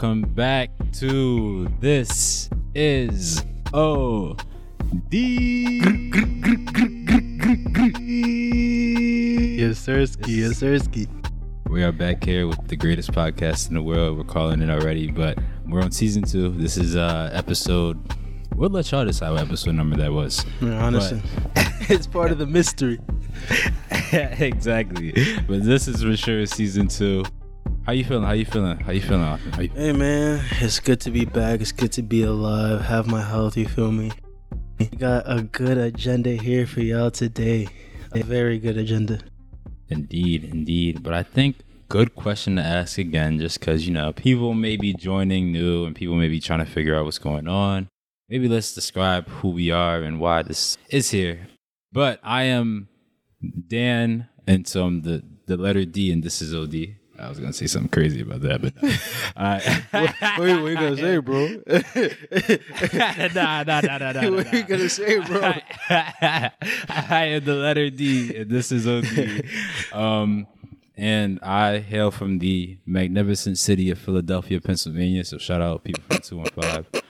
welcome back to this is O D. Yes, Sirski. Yes, Sirski. We are back here with the greatest podcast in the world. We're calling it already, but we're on season two. This is uh episode. We'll let y'all decide what episode number that was. Yeah, honestly, it's part of the mystery. exactly. But this is for sure season two. How you feeling? How you feeling? How you feeling? How you- Hey man, it's good to be back. It's good to be alive. Have my health. You feel me? We got a good agenda here for y'all today. A very good agenda. Indeed, indeed. But I think good question to ask again, just because you know people may be joining new and people may be trying to figure out what's going on. Maybe let's describe who we are and why this is here. But I am Dan, and so I'm the the letter D, and this is OD. I was gonna say something crazy about that, but. I, Wait, what you gonna say, bro? nah, nah, nah, nah, nah, what you gonna say, bro? I am the letter D, and this is OD. Um, and I hail from the magnificent city of Philadelphia, Pennsylvania. So shout out people from 215.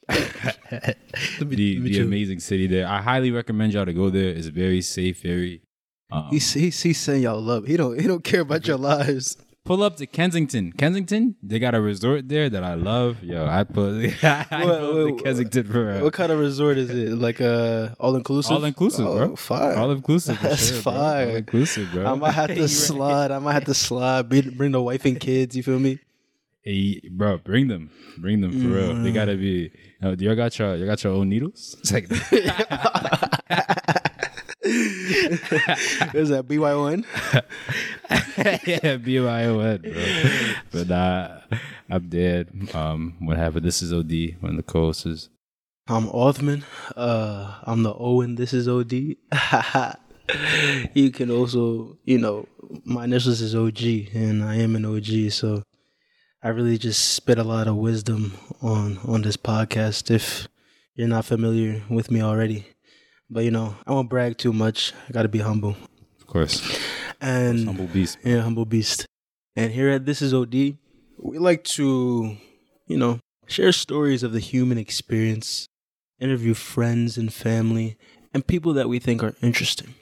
Let me- the the amazing city there. I highly recommend y'all to go there. It's very safe, very. Um, He's, he's he's saying y'all love. He don't he don't care about your lives. Pull up to Kensington. Kensington, they got a resort there that I love. Yo, I put I What- pull what- to Kensington for uh, What kind of resort is it? Like uh all inclusive? all inclusive, bro. Fire. All inclusive. for That's sure, fire. All inclusive, bro. I might have to slide. I might have to slide. Bring, bring the wife and kids. You feel me? Hey, bro, bring them, bring them for real. They gotta be. Uh, do y'all got your, you got your own needles? It's like, Is that BY1? yeah, BYON, bro. But nah, I'm dead. Um, what happened? This is OD, one of the co-hosts. I'm Othman. Uh, I'm the Owen. This is OD. you can also, you know, my initials is OG, and I am an OG. So I really just spit a lot of wisdom on on this podcast. If you're not familiar with me already, but you know, I won't brag too much. I got to be humble. Of course, And humble beast. Yeah, humble beast. And here at This Is OD, we like to, you know, share stories of the human experience, interview friends and family, and people that we think are interesting.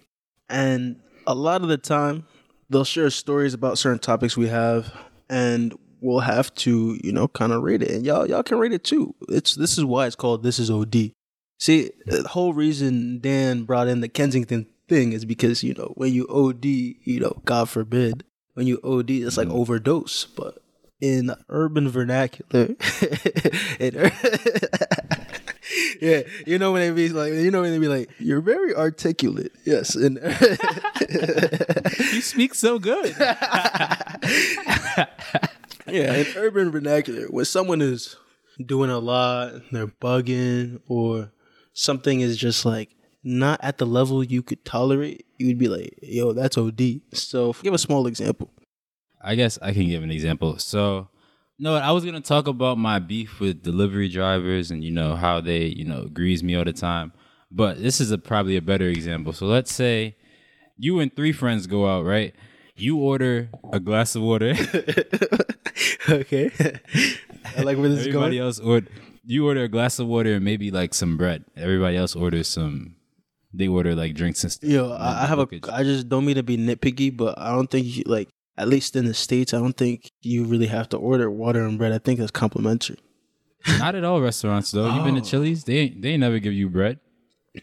And a lot of the time, they'll share stories about certain topics we have, and we'll have to, you know, kind of rate it. And y'all, y'all can rate it too. It's this is why it's called This Is OD. See, the whole reason Dan brought in the Kensington thing is because, you know, when you OD, you know, God forbid, when you OD, it's like mm. overdose. But in urban vernacular, in yeah, you know when they be like, you know when they be like, you're very articulate. Yes, and You speak so good. yeah, in urban vernacular, when someone is doing a lot, they're bugging, or something is just like not at the level you could tolerate, you would be like, yo, that's OD. So give a small example. I guess I can give an example. So, no, I was gonna talk about my beef with delivery drivers and you know how they you know grease me all the time. But this is a probably a better example. So let's say you and three friends go out, right? You order a glass of water. okay. I like where this is going. Everybody going. else order. You order a glass of water and maybe like some bread. Everybody else orders some. They order like drinks and stuff. Yo, I, I have a. bookage. Just don't mean to be nitpicky, but I don't think you, like at least in the states, I don't think you really have to order water and bread. I think that's complimentary. Not at all restaurants though. You've been to Oh. Chili's. They ain't, they ain't never give you bread.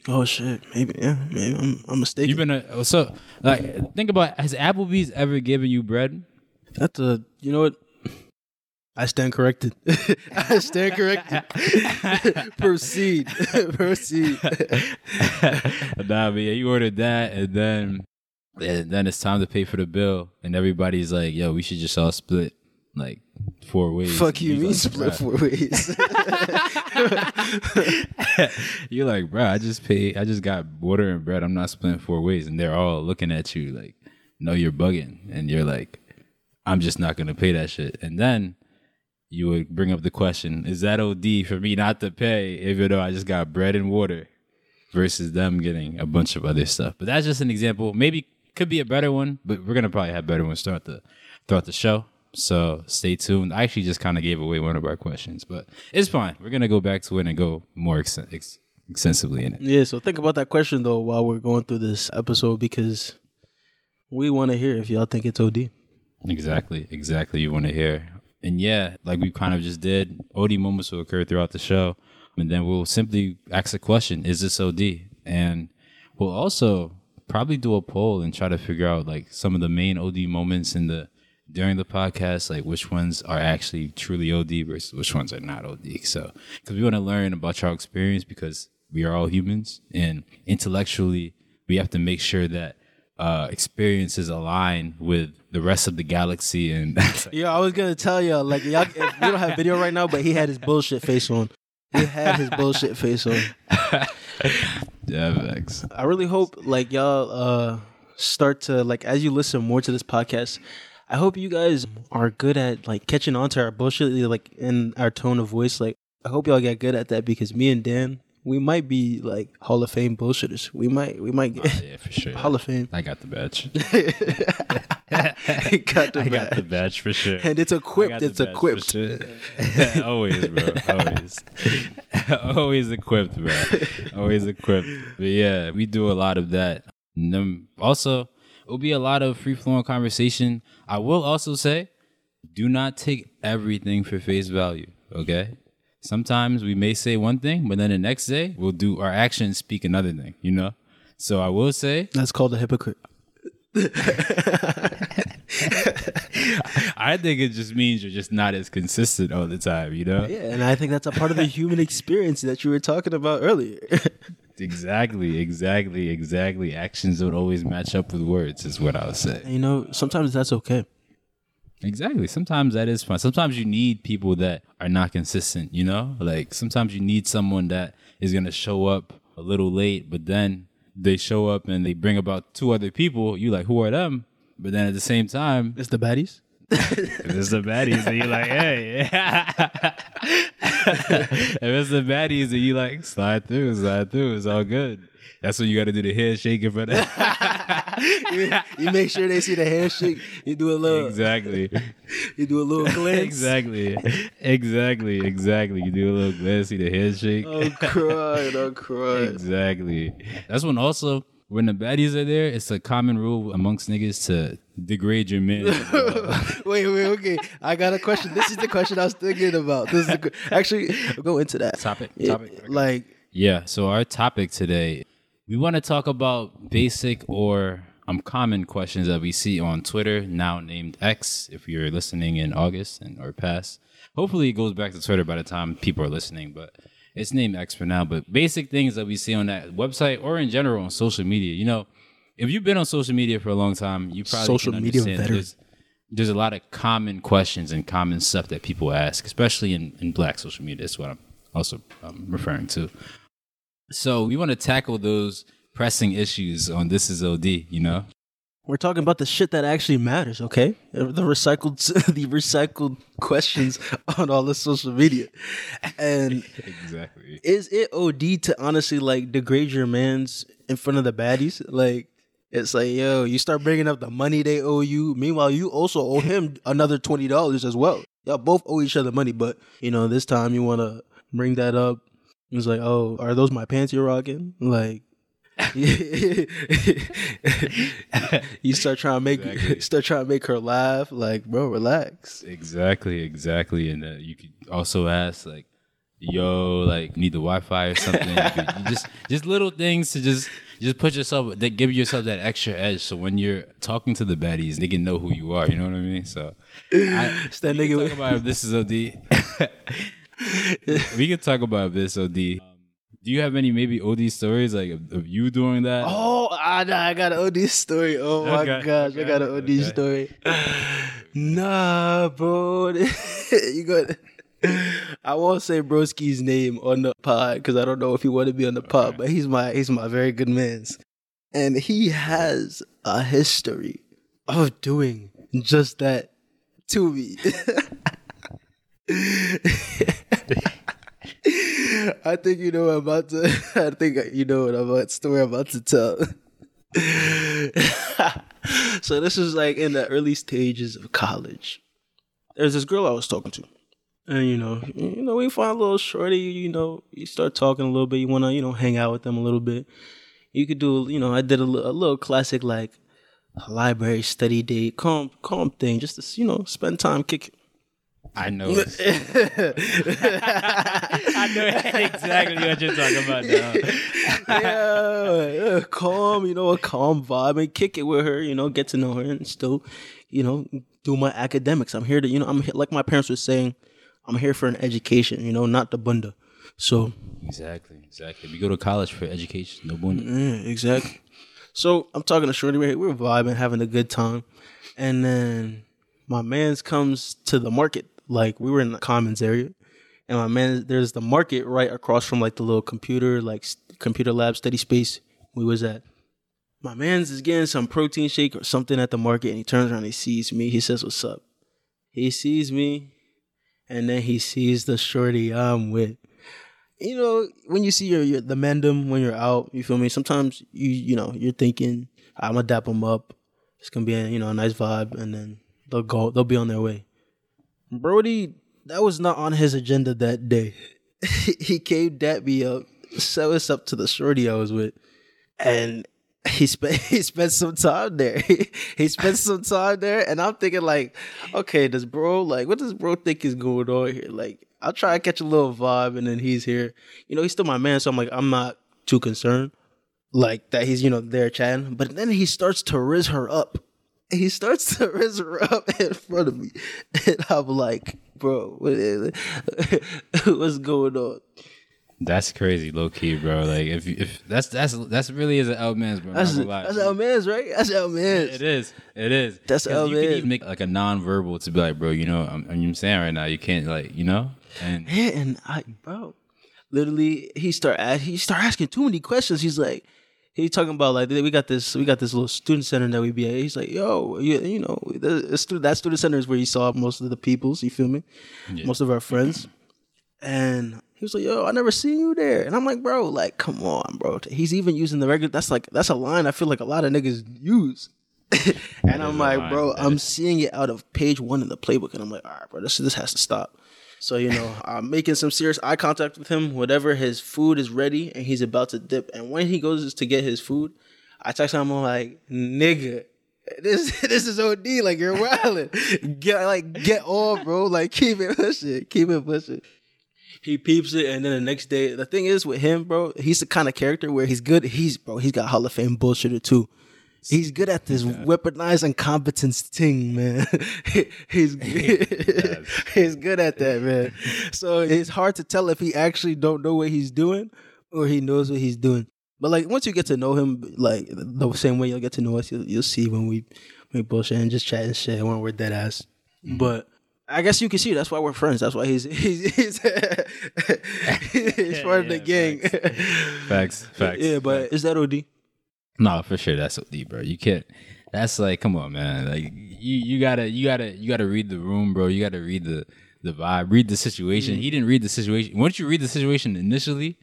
Oh shit, maybe yeah, maybe I'm, I'm mistaken. You've been a, so like think about has Applebee's ever given you bread? That's a. You know what? I stand corrected. I stand corrected. Proceed. Proceed. nah, but yeah, you ordered that, and then and then it's time to pay for the bill, and everybody's like, "Yo, we should just all split like four ways." Fuck you, mean like, split four ways. You're like, bro, I just paid, I just got water and bread. I'm not splitting four ways, and they're all looking at you like, "No, you're bugging," and you're like, "I'm just not gonna pay that shit." And then you would bring up the question: Is that OD for me not to pay, even though I just got bread and water, versus them getting a bunch of other stuff? But that's just an example. Maybe could be a better one, but we're gonna probably have better ones throughout the throughout the show. So stay tuned. I actually just kind of gave away one of our questions, but it's fine. We're gonna go back to it and go more ex- ex- extensively in it. Yeah, so think about that question though while we're going through this episode because we want to hear if y'all think it's OD. Exactly, exactly. You want to hear, and yeah, like we kind of just did. OD moments will occur throughout the show, and then we'll simply ask a question: Is this OD? And we'll also probably do a poll and try to figure out like some of the main OD moments in the during the podcast, like which ones are actually truly OD versus which ones are not OD. So, because we want to learn about your experience because we are all humans and intellectually we have to make sure that uh, experiences align with the rest of the galaxy and Yeah, I was gonna tell y'all like y'all. We don't have video right now, but he had his bullshit face on. He had his bullshit face on. yeah. I really hope like y'all uh start to like as you listen more to this podcast. I hope you guys are good at like catching on to our bullshit, like in our tone of voice. Like I hope y'all get good at that because me and Dan, we might be like Hall of Fame bullshitters. We might, we might get oh, Yeah, for sure. Hall of Fame. I got the badge. He got the I got the badge. badge for sure. and it's equipped. It's equipped. sure. always, bro. Always. always equipped, bro. Always equipped. But yeah, we do a lot of that. Also, it'll be a lot of free flowing conversation. I will also say, do not take everything for face value. Okay. Sometimes we may say one thing, but then the next day we'll do our actions speak another thing, you know? So I will say That's called a hypocrite. I think it just means you're just not as consistent all the time, you know? Yeah, and I think that's a part of the human experience that you were talking about earlier. Exactly, exactly, exactly. Actions don't always match up with words, is what I would say. you know, sometimes that's okay. Exactly. Sometimes that is fun. Sometimes you need people that are not consistent, you know? Like sometimes you need someone that is going to show up a little late, but then they show up and they bring about two other people. You like, who are them? But then at the same time, It's the baddies. if it's the baddies, and you're like, hey. if it's the baddies, and you like, slide through, slide through, it's all good. That's when you got to do the handshake in front of. you, make sure they see the handshake. You do a little, exactly. you do a little glance. exactly. Exactly. Exactly. You do a little glance, see the handshake. I'm crying. I'm crying. Exactly. That's when also when the baddies are there, it's a common rule amongst niggas to degrade your man. wait, wait, okay. I got a question. This is the question I was thinking about. This is the, actually we'll go into that Topic, It- topic, okay. Like, yeah. So our topic today, we want to talk about basic or um common questions that we see on Twitter, now named X. If you're listening in August and or past, hopefully it goes back to Twitter by the time people are listening, but. It's named X for now, but basic things that we see on that website or in general on social media. You know, if you've been on social media for a long time, you probably Social media understand veteran. there's there's a lot of common questions and common stuff that people ask, especially in, in black social media. That's what I'm also um, referring to. So we want to tackle those pressing issues on This Is OD, you know? we're talking about the shit that actually matters, okay? The recycled, the recycled questions on all the social media, and Exactly. is it OD to honestly like degrade your man's in front of the baddies? Like, it's like, yo, you start bringing up the money they owe you. Meanwhile, you also owe him another twenty dollars as well. Y'all both owe each other money, but you know, this time you want to bring that up. It's like, oh, are those my pants you're rocking? Like. you start trying to make Exactly. start trying to make her laugh like bro relax Exactly, exactly. And uh, you could also ask, like, yo, like, need the Wi Fi or something. you, could, you just, just little things to just, just put yourself, that give yourself that extra edge. So when you're talking to the baddies, they can know who you are. You know what I mean? So, I, that nigga talk about if this is OD. we can talk about this OD. Um, do you have any maybe OD stories like of, of you doing that? Oh, I, I got an OD story. Oh my Okay, gosh, I got an OD okay. story. Nah, bro, you got. I won't say Broski's name on the pod because I don't know if he want to be on the pod, but he's my he's my very good man's, and he has a history of doing just that to me. I think you know what I'm about to. I think you know what I'm about story I'm about to tell. so this is like in the early stages of college, there's this girl I was talking to. And you know, you know, we find a little shorty, you know, you start talking a little bit, you wanna, you know, hang out with them a little bit. You could do, you know, I did a, a little classic like a library study date, calm, calm thing, just to, you know, spend time kicking. I know. I know exactly what you're talking about now. yeah, yeah, calm, you know, a calm vibe and kick it with her, you know, get to know her and still, you know, do my academics. I'm here to, you know, I'm here, like my parents were saying, I'm here for an education, you know, not the bunda. So, Exactly, exactly. We go to college for education, no bunda. yeah, exactly. So I'm talking to Shorty, we're, we're vibing, having a good time. And then my man's comes to the market. Like we were in the commons area. And my man, there's the market right across from like the little computer, like s- computer lab study space we was at. My man's is getting some protein shake or something at the market and he turns around, he sees me, he says, What's up? He sees me, and then he sees the shorty I'm with you know, when you see your, your the mandem when you're out, you feel me? Sometimes you you know you're thinking I'm gonna dap them up. It's gonna be a, you know a nice vibe, and then they'll go. They'll be on their way. Brody, that was not on his agenda that day. he came dap me up, set us up to the shorty I was with, and he spent he spent some time there. he spent some time there, and I'm thinking like, okay, does bro like what does bro think is going on here? Like, I'll try to catch a little vibe, and then he's here. You know, he's still my man, so I'm like, I'm not too concerned, like that he's you know there chatting. But then he starts to riz her up. He starts to her up in front of me, and I'm like, bro, what is what's going on? That's crazy, low key, bro. Like if if that's that's that's really is an L man's, bro. That's that's our man's, right? That's our man's. It is. It is. That's L you man. even make like a non-verbal to be like, bro, you know, I'm, I'm saying right now, you can't like, you know, and Yeah, and I, bro, literally, he start he start asking too many questions. He's like, he talking about like we got this, we got this little student center that we be at. He's like, yo, you, you know, the, the stu- that student center is where you saw most of the peoples. You feel me? Yeah. Most of our friends. And he was like, yo, I never seen you there. And I'm like, bro, like, come on, bro. He's even using the regular. That's like that's a line I feel like a lot of niggas use. and I'm like, bro, I'm seeing it out of page one in the playbook, and I'm like, all right, bro, this this has to stop. So you know, I'm making some serious eye contact with him. Whatever his food is ready, and he's about to dip. And when he goes to get his food, I text him. I'm like, nigga. This this is OD. Like you're wildin'. Get like get on, bro. Like keep it pushing. Keep it pushing. He peeps it, and then the next day, the thing is with him, bro, he's the kind of character where he's good. He's bro, he's got Hall of Fame bullshitter too. He's good at this weaponized incompetence thing, man. he's he's good at that, man. So it's hard to tell if he actually don't know what he's doing or he knows what he's doing. But like once you get to know him, like the same way you'll get to know us, you'll, you'll see when we we bullshit and just chat and shit when we're dead ass. Mm-hmm. But I guess you can see that's why we're friends. That's why he's he's he's, he's part of the Yeah, gang. facts, facts. yeah, but is that OD? No, for sure, that's OD, bro. You can't. That's like, come on, man. Like you, you gotta, you gotta, you gotta read the room, bro. You gotta read the the vibe, read the situation. Mm. He didn't read the situation. Once you read the situation initially,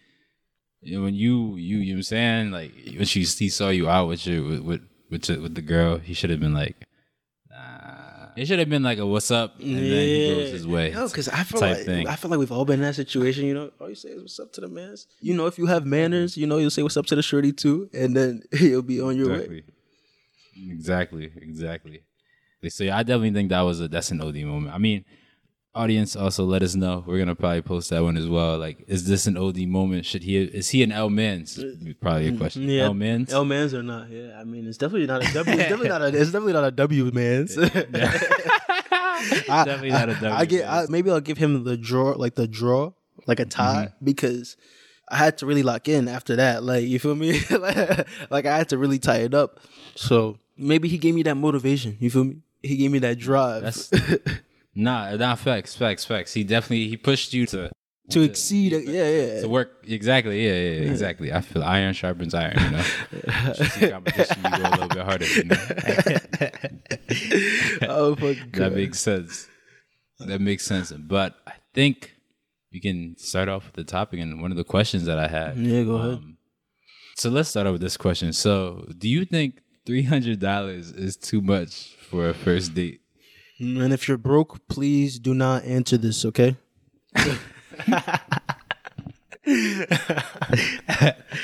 you know, when you, you, you know what I'm saying, like when she he saw you out with your with with with, with the girl, he should have been like. It should have been like a what's up, and then he goes his way. No, because I feel like thing. I feel like we've all been in that situation. You know, all you say is "What's up" to the mans. You know, if you have manners, you know, you'll say "What's up" to the shorty too, and then you'll be on your way. Exactly. Exactly. Exactly. So yeah, I definitely think that was a that's an OD moment. I mean, audience also let us know. We're gonna probably post that one as well. Like, is this an OD moment? Should he is he an L Mans? Probably a question. Yeah, L Mans. L mans or not? Yeah, I mean, it's definitely not a W. It's definitely not a. It's definitely not a W mans. I- Definitely not a W I get. I, maybe I'll give him the draw, like the draw, like a tie, Mm-hmm. because I had to really lock in after that. Like you feel me? like, like, I had to really tie it up. So maybe he gave me that motivation. You feel me? He gave me that drive That's nah, not facts, facts, facts. He definitely he pushed you to to exceed. it. Yeah, yeah. to work exactly. Yeah, yeah, yeah, exactly. I feel iron sharpens iron. You know, competition, you go a little bit harder. You know? oh my That makes sense. That makes sense. But I think we can start off with the topic and one of the questions that I had. Yeah, go ahead. Um, so let's start off with this question. So, do you think three hundred dollars is too much for a first date? And if you're broke, please do not answer this, okay?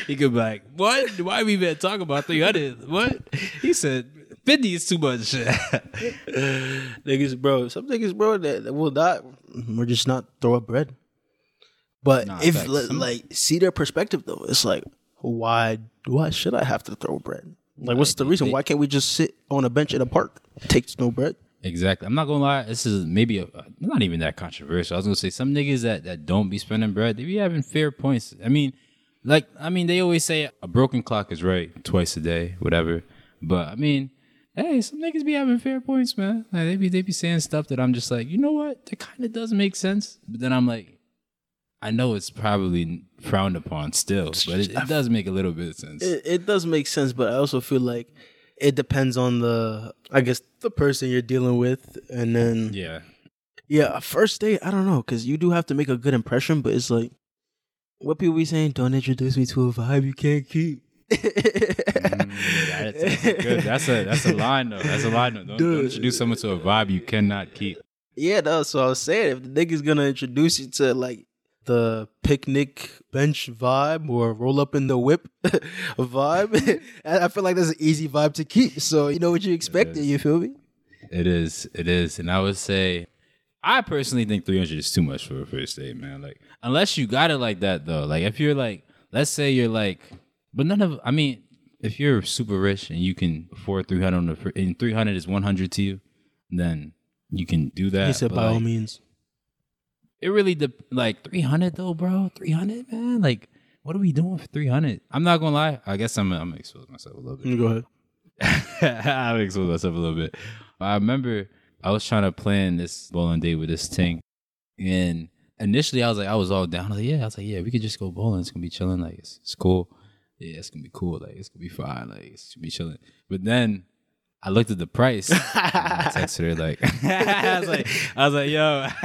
he could be like, "What? Why we even talk about three hundred? What?" He said, 50 is too much." niggas, bro, some niggas, bro, that, that will not, or just not throw up bread. But Nah, if facts. like see their perspective though, it's like, why? Why should I have to throw bread? Like, what's the reason? Why can't we just sit on a bench in a park, take no bread? Exactly. I'm not gonna lie. This is maybe a, not even that controversial. I was gonna say some niggas that that don't be spending bread, they be having fair points. I mean, like I mean, they always say a broken clock is right twice a day, whatever. But I mean. Hey, some niggas be having fair points, man. Like, they be they be saying stuff that I'm just like, you know what? That kind of does make sense. But then I'm like, I know it's probably frowned upon still, but it, it does make a little bit of sense. It, it does make sense, but I also feel like it depends on the, I guess, the person you're dealing with, and then yeah, Yeah, a first date, I don't know, because you do have to make a good impression, but it's like, what people be saying, don't introduce me to a vibe you can't keep. Mm, that- that's, good. That's a that's a line though. That's a line though. Don't, don't introduce someone to a vibe you cannot keep. yeah, that's what I was saying. If the nigga's gonna introduce you to like the picnic bench vibe or roll up in the whip vibe, I feel like that's an easy vibe to keep. So you know what you expected, you feel me? It is. It is. And I would say, I personally think 300 is too much for a first date, man. Like, unless you got it like that, though. Like, if you're like, let's say you're like, but none of, I mean, if you're super rich and you can afford 300 on the, and 300 is 100 to you, then you can do that. He said, by all means. It really, de- like, 300 though, bro. 300, man. Like, what are we doing for 300? I'm not gonna lie. I guess I'm, I'm gonna expose myself a little bit. Go ahead. I'll expose myself a little bit. I remember I was trying to plan this bowling date with this thing, and initially I was like, I was all down. I was like, yeah, I was like, yeah, we could just go bowling. It's gonna be chilling. Like, it's, it's cool. Yeah, it's gonna be cool. Like, it's gonna be fine. Like, it's gonna be chilling. But then I looked at the price. I texted her like, I was like, I was like, yo,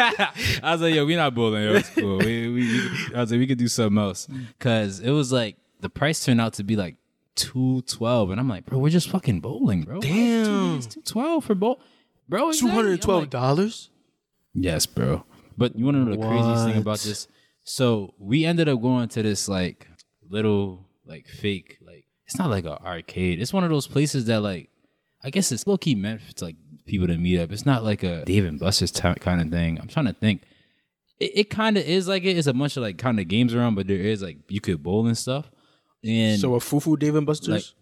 I was like, yo, we not bowling. Yo, it's cool. We, we, we, I was like, we could do something else because it was like the price turned out to be like two twelve, and I'm like, bro, we're just fucking bowling, bro. Damn. it's two twelve for bowl, bro. Two hundred twelve like, dollars. Yes, bro. But you want to know the craziest thing about this? So we ended up going to this like little like fake like it's not like an arcade. It's one of those places that like I guess it's low key meant for like people to meet up. It's not like a Dave and Buster's t- kind of thing. I'm trying to think. It, it kind of is like it. It's a bunch of like kind of games around, but there is like you could bowl and stuff. And So a fufu Dave and Buster's.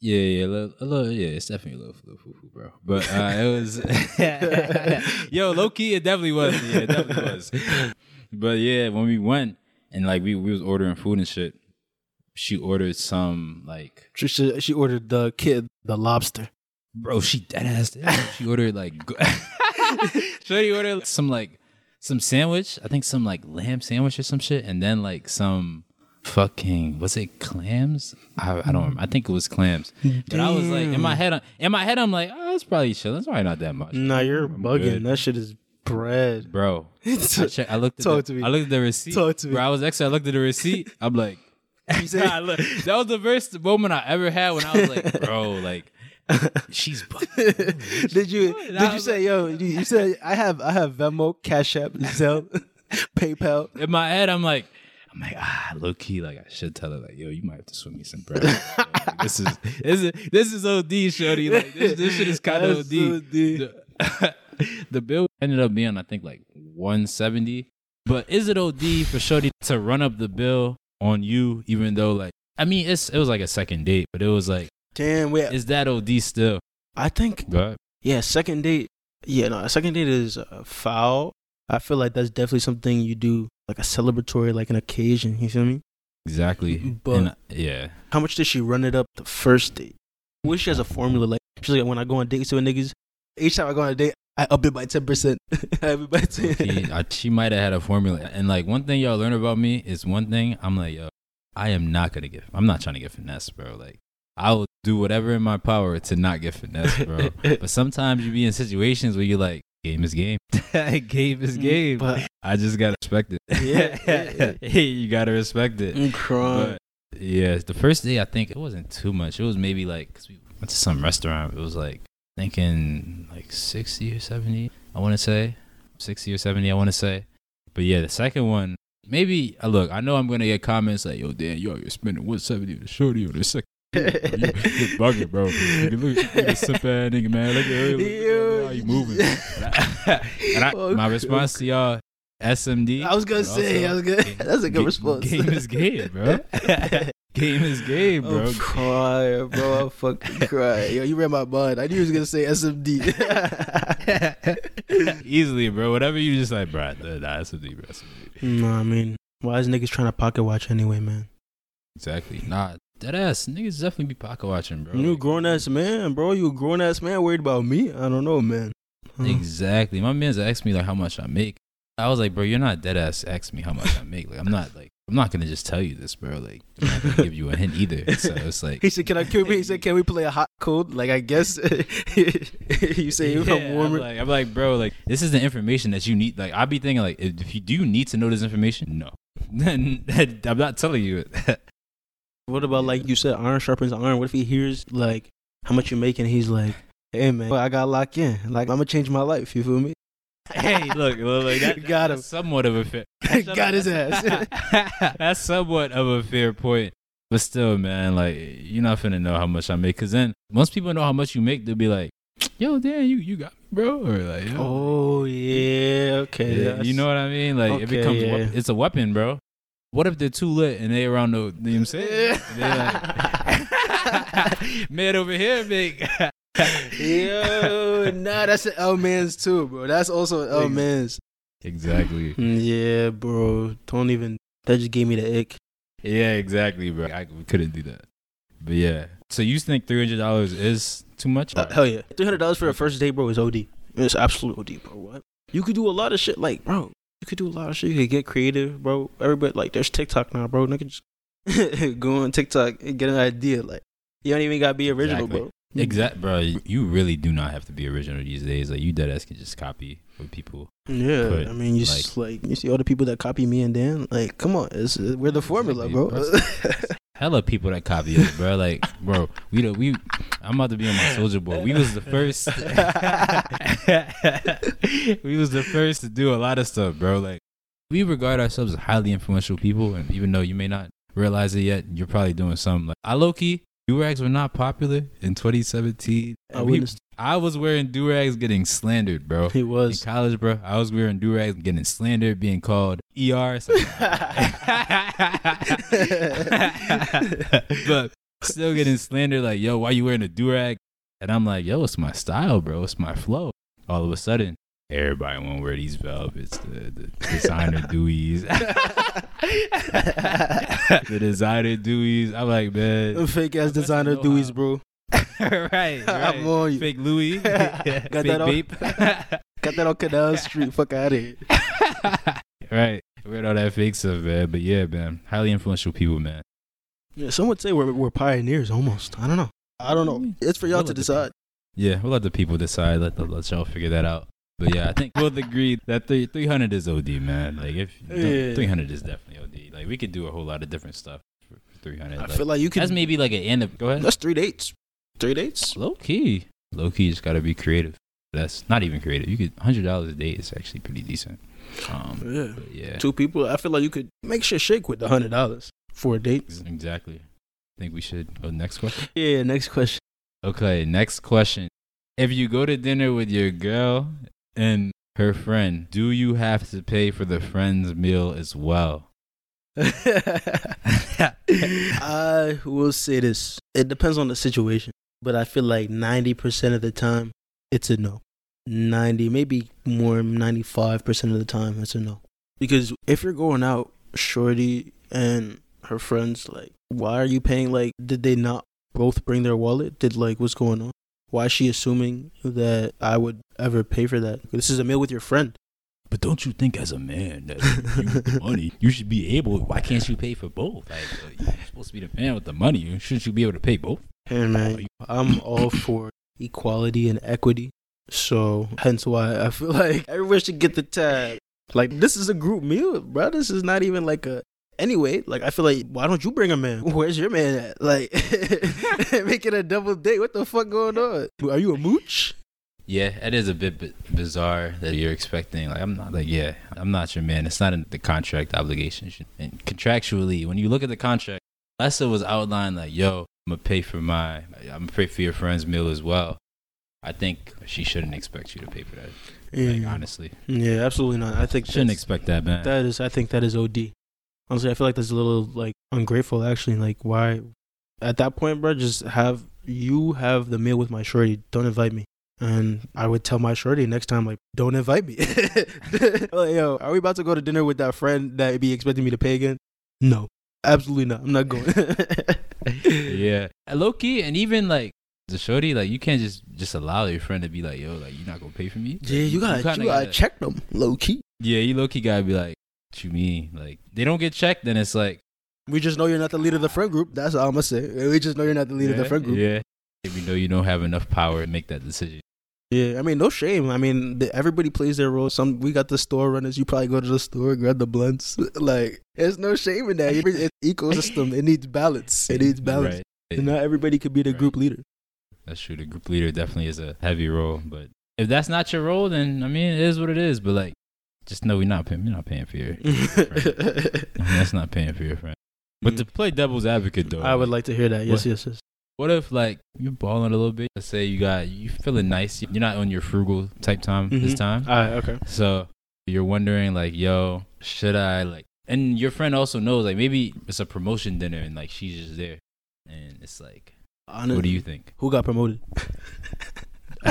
yeah, yeah, a little, a little, yeah, it's definitely a little, little foo-foo, bro. But uh, it was, yo, low key, it definitely was. Yeah, it definitely was. But yeah, when we went and like we we was ordering food and shit, she ordered some like, she, she she ordered the kid the lobster. Bro, she dead ass. She ordered like, she ordered some like some sandwich. I think some like lamb sandwich or some shit, and then like some fucking was it clams? I, I don't. remember. I think it was clams. But I was like in my head. Uh, in my head, I'm like, oh, it's probably chilling. It's probably not that much. Nah, you're bugging. good. That shit is bread. bro. I, check, I looked at Talk the, to me. I looked at the receipt. Talk to me. Bro, I was extra. I looked at the receipt. I'm like, I look- that was the first moment I ever had when I was like, bro, like, she's. did you did you say yo? You you said I have I have Venmo, Cash App, Zelle, PayPal. In my head, I'm like, I'm like, ah, low key, like I should tell her, like, yo, you might have to swim me some bread. Like, this is this is this is OD, shorty. Like this, this shit is kind of OD. OD. The, the bill ended up being, I think, like 170. But is it OD for shorty to run up the bill on you, even though, like, I mean, it's it was like a second date, but it was like, Damn, wait. is that OD still? I think yeah, second date. Yeah, no, second date is uh, foul. I feel like that's definitely something you do like a celebratory, like an occasion. You feel me? exactly. But- and, yeah. How much did she run it up the first date? I wish she has a formula. Like she's like when I go on dates with niggas, each time I go on a date, I up it by ten percent. I up it by ten. He- I- she might have had a formula. And like one thing y'all learn about me is one thing. I'm like, yo, I am not gonna get. I'm not trying to get finesse, bro. Like I will do whatever in my power to not get finesse, bro. but sometimes you be in situations where you're like, game is game. game is game. But I just gotta respect it. Yeah, yeah, hey, you gotta respect it. I'm crying. But yeah, the first day I think it wasn't too much. It was maybe like because we went to some restaurant. It was like thinking like 60 or 70, I want to say. 60 or 70, I want to say. But yeah, the second one, maybe, uh, look, I know I'm going to get comments like, yo, Dan, yo, you're spending 170 on the shorty or the second. You, you're bugging, bro. You look, look at this simp ass nigga, man. Look at, look, look at how you moving. and I, Oh, my response to y'all, SMD. I was gonna but say, I was gonna. That's a good game- response. Game is game, bro. game is game, bro. I'm crying, bro. I'm fucking crying. Yo, you read my mind. I knew you was gonna say SMD. Easily, bro. Whatever you just like, bro. Nah, SMD, bro. SMD. no, mm, I mean, why is niggas trying to pocket watch anyway, man? Exactly. Nah, that ass niggas definitely be pocket watching, bro. You a Like, grown ass mm. man, bro. You a grown ass man worried about me? I don't know, man. Exactly. My man's asked me like how much I make. I was like, bro, you're not dead ass asking me how much I make. Like, I'm not like, I'm not gonna just tell you this, bro. Like, I'm not gonna give you a hint either. So it's like, He said, "Can I? Can we, he said, "Can we play a hot code?" Like, I guess you say Yeah, I'm I'm warmer. like, I'm like, bro, like this is the information that you need. Like, I'd be thinking, like, if, if you do you need to know this information, no, then I'm not telling you it. What about like you said, iron sharpens iron? What if he hears like how much you make and he's like, "Hey man, I got locked in. Like I'm gonna change my life." You feel me? hey, look, look, like that, Got him. Somewhat of a fair. Got his ass. that's somewhat of a fair point. But still, man, like you're not finna know how much I make, cause then once people know how much you make, they'll be like, "Yo, damn, you you got me, bro," or like, Yo, Oh yeah, okay. Yeah, you know what I mean? Like it becomes yeah. it's a weapon, bro. What if they're too lit and they around the you know what I'm saying? They're like, man over here, big. Yo, nah, that's an L man's too, bro. That's also an L man's. exactly. Mm, Yeah, bro. Don't even. That just gave me the ick. Yeah, exactly, bro. I couldn't do that. But yeah. So you think three hundred dollars is too much? Uh, hell yeah, three hundred dollars for a first date, bro, is OD. It's absolute OD, bro. What? You could do a lot of shit, like, bro. You could do a lot of shit. You could get creative, bro. Everybody, like, there's TikTok now, bro. Nigga, just go on TikTok and get an idea. Like, you don't even gotta be original, Exactly. bro. Exact, bro. You really do not have to be original these days. Like you dead ass can just copy what people. Yeah, Put, I mean, you just like you see all the people that copy me and Dan. Like, come on, it's uh, we're the formula, Exactly, bro. Hella people that copy us, bro. Like, bro, we the we. I'm about to be on my soldier boy. We was the first. we was the first to do a lot of stuff, bro. Like, we regard ourselves as highly influential people, and even though you may not realize it yet, you're probably doing something. Like, I low key, do-rags were not popular in 2017. I we- I was wearing do-rags getting slandered, bro. He was. In college, bro, I was wearing do-rags getting slandered, being called ER. so- but still getting slandered like, yo, why you wearing a do-rag? And I'm like, yo, it's my style, bro. It's my flow. All of a sudden, everybody want to wear these velvets, the, the designer Deweys. the designer Deweys. I'm like, man. Fake ass designer know Dewey's, how. bro. right, right. I'm on you. Fake Louis. Got Fake that on- vape. Got that on Canal Street. Fuck out of here. right. Weird all that fake stuff, man. But yeah, man. Highly influential people, man. Yeah, some would say we're we're pioneers almost. I don't know. I don't know. It's for y'all We'll to let the decide. Yeah, we'll let the people decide. Let the, let y'all figure that out. But yeah, I think we'll agree that three three hundred is OD, man. Like if Yeah. three hundred is definitely OD. Like we could do a whole lot of different stuff for three hundred. I Like, feel like you could. that's maybe like an end of. Go ahead. That's three dates. Three dates. Low key, low key, just gotta be creative. That's not even creative. You could hundred dollars a day is actually pretty decent. Um, Yeah. yeah, Two people. I feel like you could make shit shake with the hundred dollars for a date. exactly. I think we should go next question. Yeah. Next question. Okay, next question. If you go to dinner with your girl and her friend, do you have to pay for the friend's meal as well? I will say this. It depends on the situation, but I feel like 90% of the time, it's a no. 90, maybe more, 95% of the time, it's a no. Because if you're going out, Shorty and her friends, like, why are you paying? Like, did they not both bring their wallet? Did, like, what's going on? Why is she assuming that I would ever pay for that? This is a meal with your friend. But don't you think, as a man, that you money, you should be able? Why can't you pay for both? Like, uh, you're supposed to be the man with the money. Shouldn't you be able to pay both? Hey man, I'm all for equality and equity. So hence why I feel like everyone should get the tab. Like this is a group meal, bro. This is not even like a anyway, like I feel like why don't you bring a man? Where's your man at? Like making a double date. What the fuck going on? Are you a mooch? Yeah, it is a bit bi- bizarre that you're expecting. Like, I'm not like, yeah, I'm not your man. It's not in the contract obligations. And contractually, when you look at the contract, Lessa was outlined like, yo, I'm gonna pay for my, I'm gonna pay for your friend's meal as well. I think she shouldn't expect you to pay for that. Like, Yeah, honestly, yeah, absolutely not. I think she shouldn't expect that, man. That is, I think that is OD. Honestly, I feel like that's a little like ungrateful. Actually, like why? At that point, bro, just have you have the meal with my shorty. Don't invite me. And I would tell my shorty next time, like, don't invite me. like, yo, are we about to go to dinner with that friend that be expecting me to pay again? No, absolutely not. I'm not going. yeah, low key, and even like the shorty, like you can't just just allow your friend to be like, yo, like you're not gonna pay for me. Yeah, you gotta, you, kinda gotta check them low key. Yeah, you low key gotta be like, what you mean? Like they don't get checked, then it's like, We just know you're not the leader of the friend group. That's all I'm gonna say. We just know you're not the leader of the friend group. Yeah, we know you don't have enough power to make that decision. Yeah, I mean, no shame. I mean, the, everybody plays their role. Some we got the store runners. You probably go to the store, grab the blunts. Like, there's no shame in that. It's ecosystem. It needs balance. It needs balance. Right. And not everybody could be the Right. group leader. That's true. The group leader definitely is a heavy role, but if that's not your role, then I mean, it is what it is. But like, just know we're not paying. We're not paying for your. that's not paying for your friend. But to play devil's advocate, though, I would like to hear that. Yes, What? yes, yes. What if like you're balling a little bit? Let's say you got you feeling nice. You're not on your frugal type time this Mhm. time. All right, okay. So you're wondering like, yo, should I like? And your friend also knows like maybe it's a promotion dinner and like she's just there, and it's like, Honestly, what do you think? Who got promoted?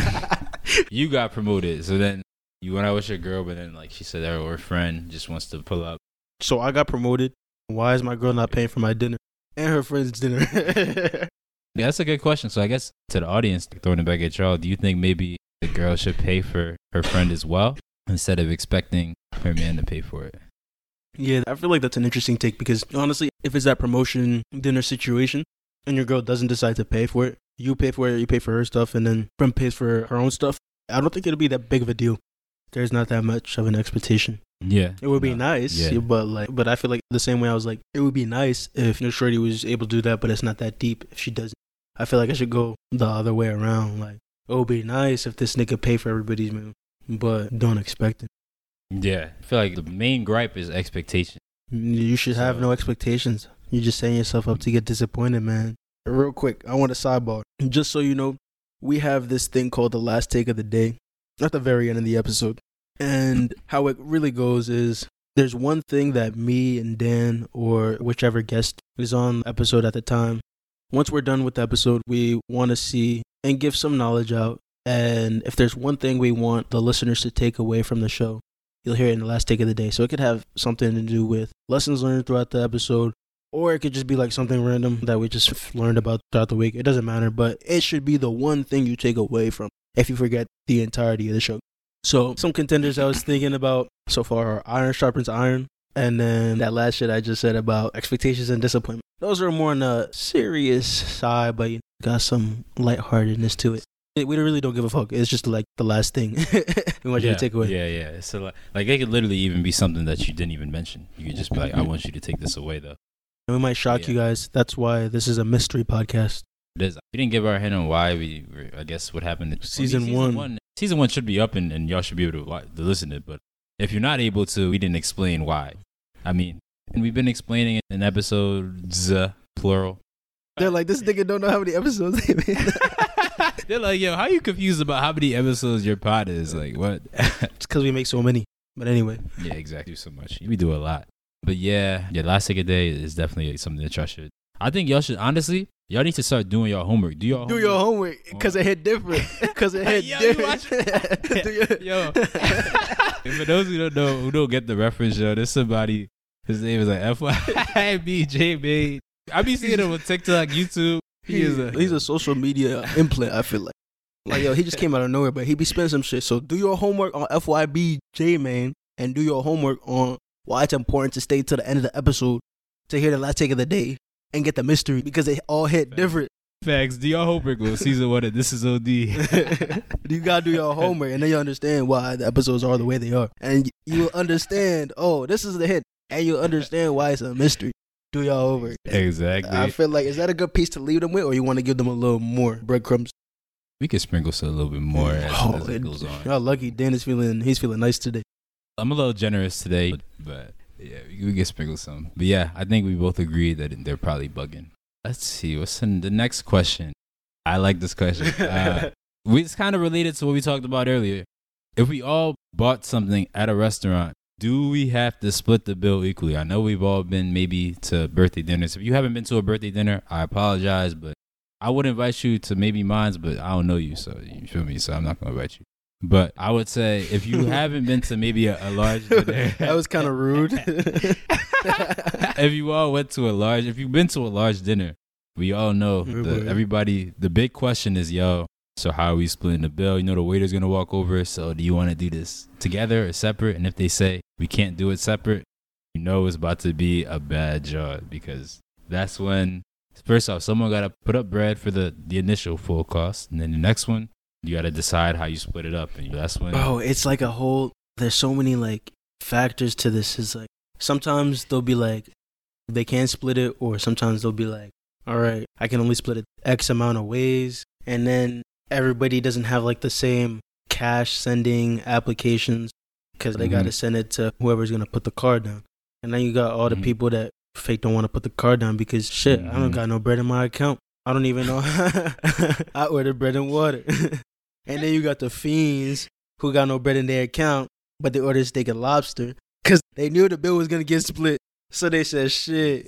You got promoted, so then you went out with your girl, but then like she said her her friend just wants to pull up. so I got promoted. Why is my girl not paying for my dinner and her friend's dinner? Yeah, that's a good question. So I guess to the audience, throwing it back at y'all, do you think maybe the girl should pay for her friend as well instead of expecting her man to pay for it? Yeah, I feel like that's an interesting take because honestly, if it's that promotion dinner situation and your girl doesn't decide to pay for it, you pay for it, you pay for her stuff, and then friend pays for her own stuff. I don't think it'll be that big of a deal. There's not that much of an expectation. Yeah, It would be No. nice, Yeah. but like, but I feel like the same way I was like, it would be nice if your shorty was able to do that, but it's not that deep if she doesn't. I feel like I should go the other way around. Like, it would be nice if this nigga pay for everybody's meal, but don't expect it. Yeah, I feel like the main gripe is expectation. You should have no expectations. You're just setting yourself up to get disappointed, man. Real quick, I want a sidebar. Just so you know, we have this thing called the last take of the day at the very end of the episode. And how it really goes is there's one thing that me and Dan or whichever guest is on episode at the time, once we're done with the episode, we want to see and give some knowledge out. And if there's one thing we want the listeners to take away from the show, you'll hear it in the last take of the day. So it could have something to do with lessons learned throughout the episode, or it could just be like something random that we just learned about throughout the week. It doesn't matter, but it should be the one thing you take away from if you forget the entirety of the show. So some contenders I was thinking about so far are Iron Sharpens Iron, and then that last shit I just said about expectations and disappointment. Those are more on the serious side, but you got some lightheartedness to it. We really don't give a fuck. It's just like the last thing we want yeah, you to take away. Yeah, yeah. So like, like it could literally even be something that you didn't even mention. You could just be like, I mm-hmm. want you to take this away though. And we might shock you guys. That's why this is a mystery podcast. Is. We didn't give our hint on why we. I guess what happened. Season season one. Season one should be up and, and y'all should be able to, to listen to it. But if you're not able to, we didn't explain why. I mean, and we've been explaining it in episodes uh, plural. They're like, this nigga don't know how many episodes they made. They're like, yo, how you confused about how many episodes your pod is? Like, what? it's because we make so many. But anyway, yeah, exactly. So much. We do a lot. But yeah, yeah, last a day is definitely something that y'all should. I think y'all should honestly. Y'all need to start doing your homework. Do your do homework. your homework because it hit different. Because it hit Yo, different. Do your- Yo. And for those who don't know, who don't get the reference, yo, there's somebody. His name is like FYBJ made. I be seeing him on TikTok, YouTube. He is a he's a social media implant. I feel like, like yo, he just came out of nowhere, but he be spending some shit. So do your homework on FYBJ man, and do your homework on why it's important to stay to the end of the episode to hear the last take of the day and get the mystery because they all hit different. facts. Do your homework on season one, and this is OD. you gotta do your homework, and then you understand why the episodes are the way they are, and you will understand. Oh, this is the hit. and you'll understand why it's a mystery. Do y'all over? Exactly. I feel like is that a good piece to leave them with, or you want to give them a little more breadcrumbs? we could sprinkle some a little bit more as, Oh, as it goes on. Y'all lucky. Dan is feeling. He's feeling nice today. I'm a little generous today, but yeah, we, we can sprinkle some. But yeah, I think we both agree that they're probably bugging. Let's see. What's in the next question? I like this question. Uh, we it's kind of related to what we talked about earlier. If we all bought something at a restaurant, do we have to split the bill equally? I know we've all been maybe to birthday dinners. If you haven't been to a birthday dinner, I apologize, but I would invite you to maybe mine's, but I don't know you, so you feel me. So I'm not gonna invite you. But I would say if you haven't been to maybe a, a large dinner, that was kind of rude. if you all went to a large, if you've been to a large dinner, we all know the, Everybody. everybody. The big question is, yo. So how are we splitting the bill? You know the waiter's gonna walk over. So do you want to do this together or separate? And if they say we can't do it separate, you know it's about to be a bad job because that's when first off someone gotta put up bread for the the initial full cost, and then the next one you gotta decide how you split it up, and that's when Bro, it's like a whole. There's so many like factors to this. Is like sometimes they'll be like they can split it, or sometimes they'll be like, all right, I can only split it X amount of ways, and then everybody doesn't have like the same cash sending applications because they got to send it to whoever's gonna put the card down, and then you got all the Mhm. people that fake don't want to put the card down because shit, I don't Mhm. got no bread in my account. I don't even know. I ordered bread and water. and then you got the fiends who got no bread in their account, but they ordered steak and lobster because they knew the bill was going to get split. So they said, shit.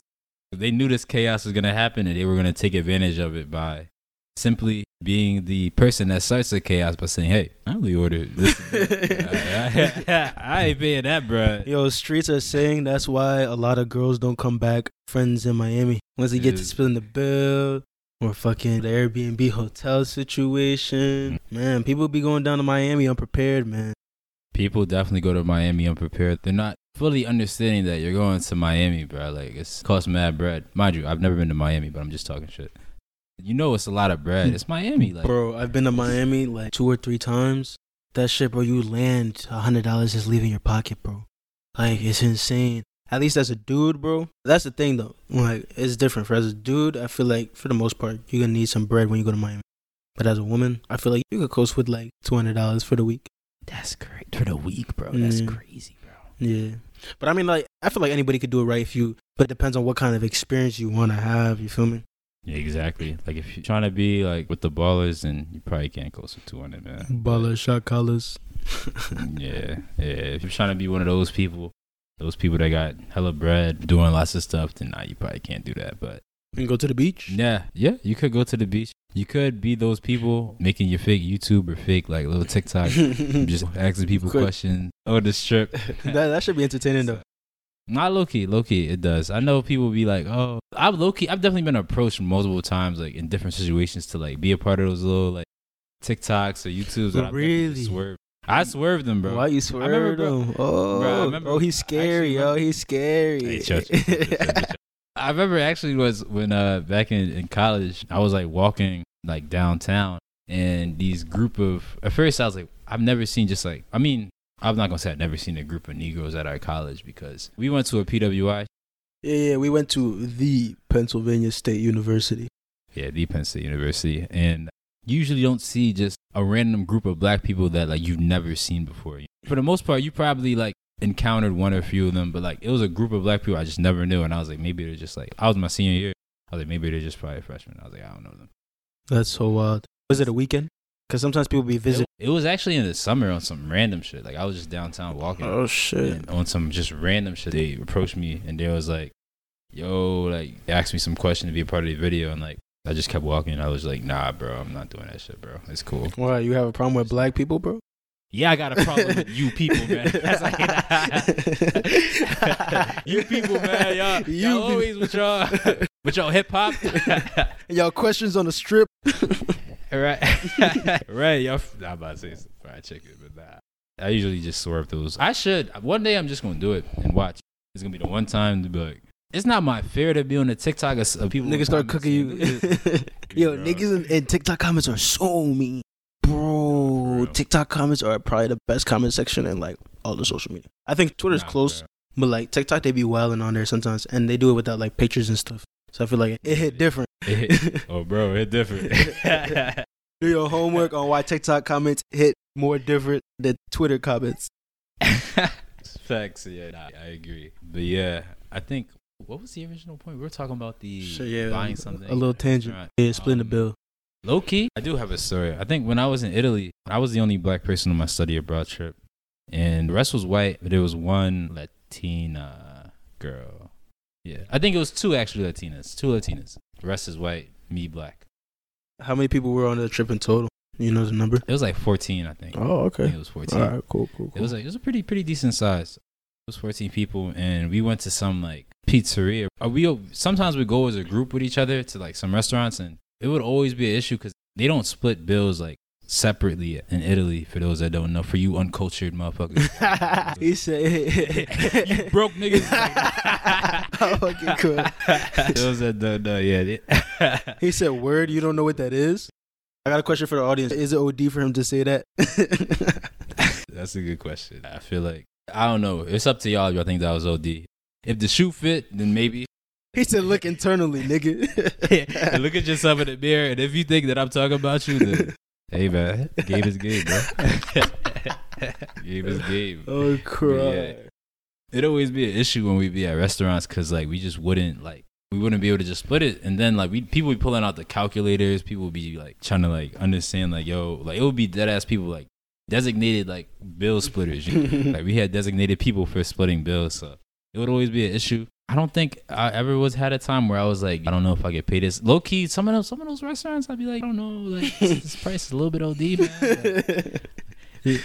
they knew this chaos was gonna happen, and they were gonna take advantage of it by simply being the person that starts the chaos by saying, "Hey, I only ordered this. I, I- I ain't paying that, bruh." Yo, streets are saying that's why a lot of girls don't come back friends in Miami. Once they get to splitting the bill or fucking the Airbnb hotel situation. Man, people be going down to Miami unprepared, man. People definitely go to Miami unprepared. They're not fully understanding that you're going to Miami, bro. Like it's cost mad bread. Mind you, I've never been to Miami, but I'm just talking shit. You know, it's a lot of bread. It's Miami, like bro, I've been to Miami like two or three times. That shit, bro, you land a hundred dollars just leaving your pocket, bro. Like it's insane. At least as a dude, bro. That's the thing though. Like it's different. For as a dude, I feel like for the most part, you're gonna need some bread when you go to Miami. But as a woman, I feel like you could coast with like two hundred dollars for the week. that's great for the week, bro. That's Mm. crazy, bro. Yeah. But I mean like I feel like anybody could do it right if you but it depends on what kind of experience you wanna have, you feel me? Yeah, exactly. Like if you're trying to be like with the ballers, then you probably can't cost with 200, man. Baller shot collars. Yeah, yeah. If you're trying to be one of those people, those people that got hella bread, doing lots of stuff, then nah, you probably can't do that. But And go to the beach. yeah, yeah, you could go to the beach. You could be those people making your fake YouTube or fake like little TikTok, just asking people Quick. questions or the strip. that that should be entertaining though. Not low key, low key, it does. I know people be like, "Oh, I've low key." I've definitely been approached multiple times, like in different situations, to like be a part of those little like TikToks or YouTubes. I've Really? swerved. I swerved them, bro. Why you I remember, bro- him? Oh, Bro, I remember- oh, he's scary, yo. He's scary. Hey, chill, chill, chill. I remember actually was when uh back in, in college, I was like walking like downtown, and these group of at first I was like, I've never seen just like I mean. I'm not gonna say I've never seen a group of Negroes at our college because we went to a PWI, yeah, yeah. We went to the Pennsylvania State University. Yeah, the Penn State University. And you usually don't see just a random group of black people that like you've never seen before. For the most part, you probably like encountered one or a few of them, but like it was a group of black people I just never knew. And I was like, maybe they're just like, I was my senior year. I was like, maybe they're just probably freshmen. I was like, I don't know them. That's so wild. Was it a weekend? Because sometimes people be It, visiting. it was actually in the summer on some random shit. Like I was just downtown walking. Oh shit! and on some just random shit. They approached me and they was like, yo, like, they asked me some question to be a part of the video. And like, I just kept walking. I was like, nah, bro, I'm not doing that shit, bro. It's cool. Why you have a problem with black people, bro? Yeah, I got a problem with you people, man. You people, man. Y'all, You y'all always with y'all, with y'all hip hop. Y'all questions on the strip. right, right. Y'all, I'm about to say some fried chicken, but nah. I usually just swerve those. I should. One day I'm just gonna do it and watch. It's gonna be the one time to be like, it's not my fear to be on the TikTok of of people. Niggas start cooking you. Yo, Bro. niggas in, in TikTok comments are so mean, bro. TikTok comments are probably the best comment section in like all the social media. I think Twitter's Nah, close. bro. But like TikTok, they be wilding on there sometimes, and they do it without like pictures and stuff. So I feel like it hit different. oh, bro, it different. Do your homework on why TikTok comments hit more different than Twitter comments. Facts, yeah, nah, I agree. But yeah, I think what was the original point? We were talking about the Sure, yeah, buying something. A little tangent. Yeah, splitting the Um, bill. Low key, I do have a story. I think when I was in Italy, I was the only black person on my study abroad trip, and the rest was white. But there was one Latina girl. Yeah, I think it was two actually Latinas. Two Latinas. The rest is white. Me black. How many people were on the trip in total? You know the number? It was like fourteen, I think. Oh, I think okay. it was fourteen. All right, cool, cool, cool. It was like it was a pretty pretty decent size. It was 14 people, and we went to some like pizzeria. Uh, We sometimes we go as a group with each other to like some restaurants, and it would always be an issue because they don't split bills like separately in Italy. For those that don't know, for you uncultured motherfuckers, he said, you broke niggas. Oh, fucking cool. those that don't know, yeah. He said, "Word, you don't know what that is." I got a question for the audience. Is it OD for him to say that? That's a good question. I feel like I don't know. It's up to y'all. If y'all think that was OD. If the shoe fit, then maybe. he said, "Look internally, nigga." look at yourself in the mirror, and if you think that I'm talking about you, then hey man, game is game, bro. game is game. oh, Yeah. cry. It'd always be an issue when we be at restaurants because like we just wouldn't like we wouldn't be able to just split it, and then like we people be pulling out the calculators, people would be like trying to like understand like yo like it would be dead ass people like designated like bill splitters. You know? like we had designated people for splitting bills, so it would always be an issue. I don't think I ever was had a time where I was like, I don't know if I get paid this. Low key, some of those some of those restaurants, I'd be like, I don't know, like this, this price is a little bit OD, man. Like,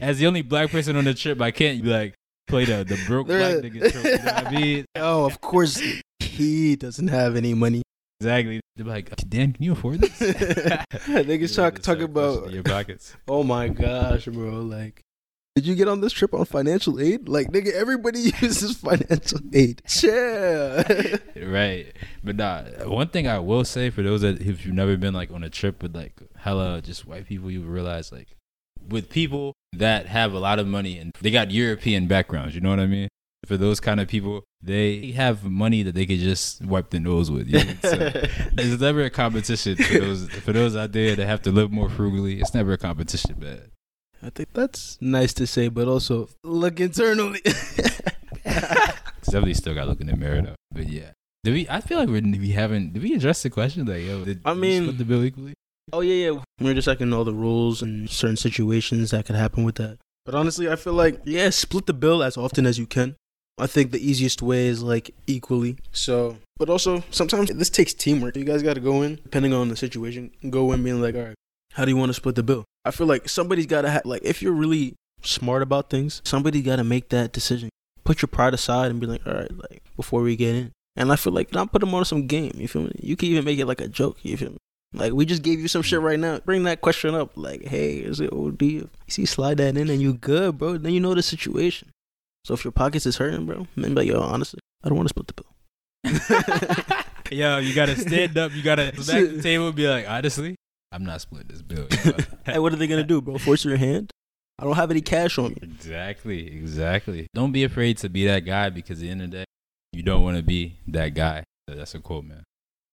as the only black person on the trip, I can't be like play the the broke black nigga trope. You know I mean? oh, of course, he doesn't have any money. Exactly. They're like, Dan, can you afford this? Niggas talk talk about. your pockets. Oh my gosh, bro! Like, did you get on this trip on financial aid? Like, nigga, everybody uses financial aid. Chill. right. But nah, one thing I will say for those that if you've never been like on a trip with like hella just white people, you realize like with people that have a lot of money and they got European backgrounds, you know what I mean? For those kind of people, they have money that they could just wipe their nose with. You know? So it's never a competition for those for those out there that have to live more frugally. It's never a competition, man. I think that's nice to say, but also look internally. Definitely still got to look in the mirror though. But yeah. Did we? I feel like we're, we haven't. Did we address the question? Like, yo, did I mean- split the bill equally? oh yeah, yeah. We're just like in all the rules and certain situations that could happen with that. But honestly, I feel like yeah, split the bill as often as you can. I think the easiest way is like equally. So, but also sometimes this takes teamwork. You guys got to go in, depending on the situation, go in being like, all right, how do you want to split the bill? I feel like somebody's got to have like if you're really smart about things, somebody got to make that decision. Put your pride aside and be like, all right, like before we get in. And I feel like not put them on some game. You feel me? You can even make it like a joke. You feel me? Like we just gave you some shit right now. Bring that question up. Like, hey, is it OD? You see, slide that in and you good, bro. Then you know the situation. So if your pockets is hurting, bro, then be like, yo, honestly, I don't want to split the bill. Yo, you gotta stand up. You gotta back the table and be like, honestly, I'm not splitting this bill. hey, what are they gonna do, bro? Force your hand? I don't have any cash on me. exactly, exactly. Don't be afraid to be that guy because at the end of the day, you don't want to be that guy. That's a quote, man.